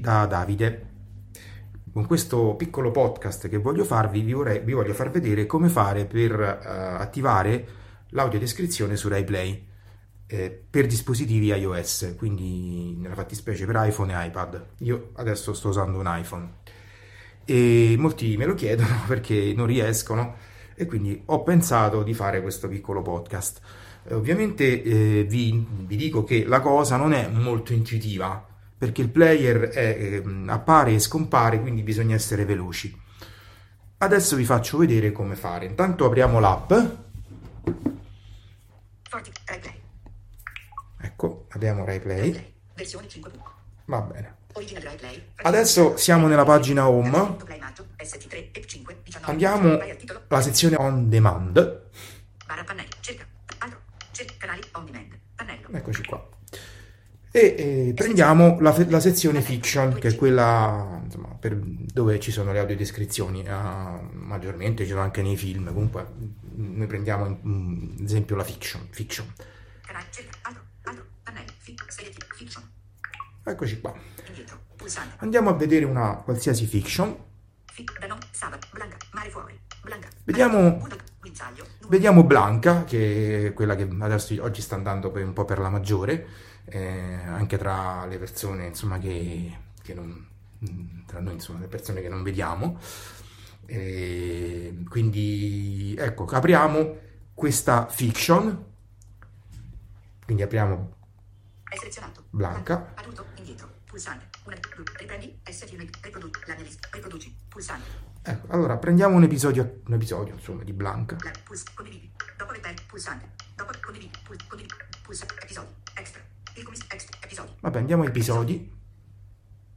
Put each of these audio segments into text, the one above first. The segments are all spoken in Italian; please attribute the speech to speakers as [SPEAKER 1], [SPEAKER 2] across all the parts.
[SPEAKER 1] da Davide. Con questo piccolo podcast che voglio farvi vi, vorrei, vi voglio far vedere come fare per uh, attivare l'audiodescrizione su RaiPlay eh, per dispositivi iOS, quindi nella fattispecie per iPhone e iPad. Io adesso sto usando un iPhone e molti me lo chiedono perché non riescono e quindi ho pensato di fare questo piccolo podcast. Eh, ovviamente eh, vi, vi, dico che la cosa non è molto intuitiva perché il player è, eh, appare e scompare, quindi bisogna essere veloci. Adesso vi faccio vedere come fare. Intanto apriamo l'app. Ecco, abbiamo RaiPlay. Versione 5. Va bene. Adesso siamo nella pagina home. Andiamo alla sezione on demand. Eccoci qua. E eh, prendiamo la, la, sezione fiction, che è quella insomma, per, dove ci sono le audiodescrizioni. Uh, maggiormente ci sono anche nei film. Comunque, noi prendiamo ad esempio la fiction. fiction. Eccoci qua. Andiamo a vedere una qualsiasi fiction. Vediamo, vediamo Blanca, che è quella che adesso oggi sta andando un po' per la maggiore, eh, anche tra le persone insomma, che, che non, tra noi insomma, le persone che non vediamo. Eh, quindi ecco, apriamo questa fiction. Quindi apriamo Blanca. Pulsante. Una, riprendi, STM, riproduci, la mia lista, riproduci, pulsante. Ecco, allora prendiamo un episodio, un episodio insomma, di Blanca. Puls, condividi, dopo riprendi, pulsante, dopo condividi, pul, condividi, pulsante, episodi, extra, il commis, extra, episodi. Vabbè, andiamo a episodi.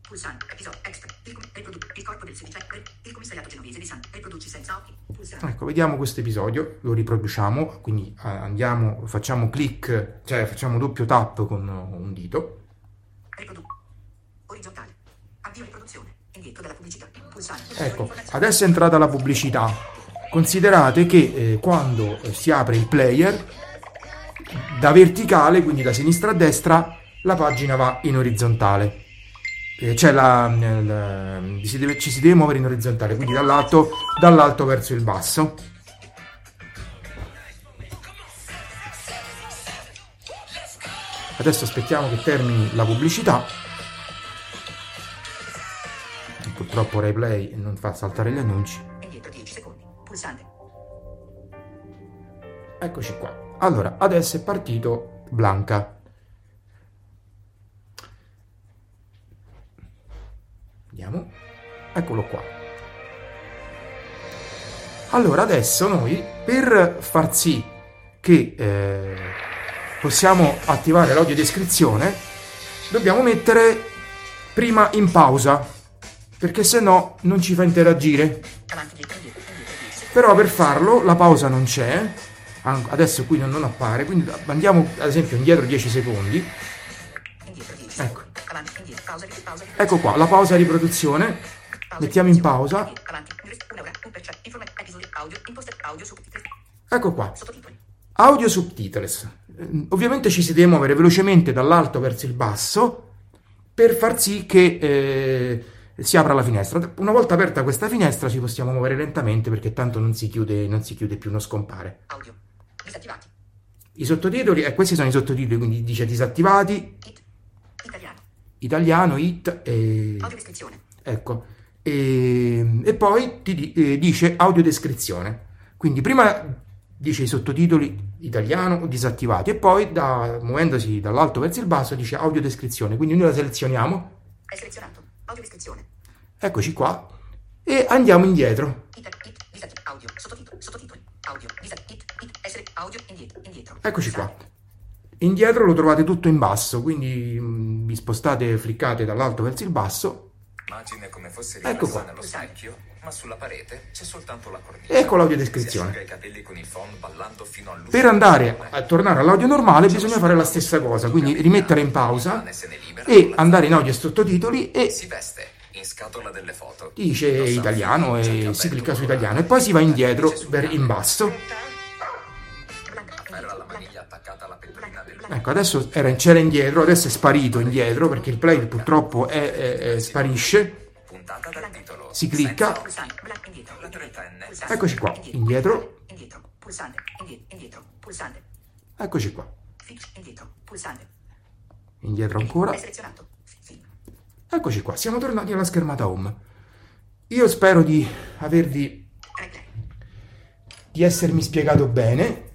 [SPEAKER 1] Pulsante, episodio, extra, il, il corpo del sedicente, il commissariato genovese di San, riproduci senza occhi, pulsante. Ecco, vediamo questo episodio, lo riproduciamo, quindi andiamo, facciamo clic, cioè facciamo doppio tap con un dito. Riprodu- orizzontale. Avvio riproduzione. Indietro della pubblicità. Pulsante. Ecco, adesso è entrata la pubblicità. Considerate che eh, quando si apre il player, da verticale, quindi da sinistra a destra, la pagina va in orizzontale. Cioè la, la, si deve, ci si deve muovere in orizzontale, quindi dall'alto, dall'alto verso il basso. Adesso aspettiamo che termini la pubblicità purtroppo replay non fa saltare gli annunci. Eccoci qua. Allora, adesso è partito Blanca. Vediamo. Eccolo qua. Allora, adesso noi, per far sì che eh, possiamo attivare l'audiodescrizione, dobbiamo mettere prima in pausa perché se no non ci fa interagire. Però per farlo la pausa non c'è, adesso qui non, appare, quindi andiamo ad esempio indietro 10 secondi. Ecco. qua, la pausa riproduzione, mettiamo in pausa. Ecco qua, audio subtitles. Ovviamente ci si deve muovere velocemente dall'alto verso il basso per far sì che... Eh, si apra la finestra. Una volta aperta questa finestra ci possiamo muovere lentamente perché tanto non si chiude, non si chiude più, non scompare. Audio. Disattivati. I sottotitoli, eh, questi sono i sottotitoli, quindi dice disattivati. It. Italiano. It e... Audiodescrizione. Ecco. E, e poi ti eh, dice audiodescrizione. Quindi prima dice i sottotitoli italiano disattivati e poi da, muovendosi dall'alto verso il basso dice audiodescrizione. Quindi noi la selezioniamo. È selezionato. Audiodescrizione. Eccoci qua. E andiamo indietro. Eccoci qua. Indietro lo trovate tutto in basso, quindi mm, vi spostate, fliccate dall'alto verso il basso. Immagine come fosse ecco qua. nello specchio, ma sulla parete c'è soltanto la cornice. Ecco l'audiodescrizione. Per andare a tornare all'audio normale bisogna fare la stessa cosa, quindi rimettere in pausa e andare in audio e sottotitoli e si veste in scatola delle foto. Dice italiano e si clicca su italiano e poi si va indietro in basso.
[SPEAKER 2] Attaccata alla pettorina del
[SPEAKER 1] Ecco, adesso era, c'era indietro, adesso è sparito indietro perché il play purtroppo è, è- è- sparisce.
[SPEAKER 2] puntata dal titolo.
[SPEAKER 1] Si clicca, Eccoci qua, indietro.
[SPEAKER 3] Indietro. Pulsante, indietro. Pulsante.
[SPEAKER 1] eccoci qua,
[SPEAKER 3] indietro. Pulsante.
[SPEAKER 1] indietro ancora. Eccoci qua, siamo tornati alla schermata home. Io spero di avervi di essermi spiegato bene.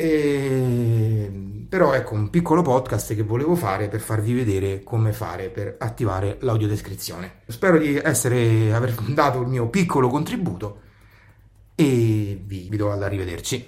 [SPEAKER 1] E- Però ecco un piccolo podcast che volevo fare per farvi vedere come fare per attivare l'audiodescrizione. Spero di essere, aver dato il mio piccolo contributo e vi, vi do all'arrivederci.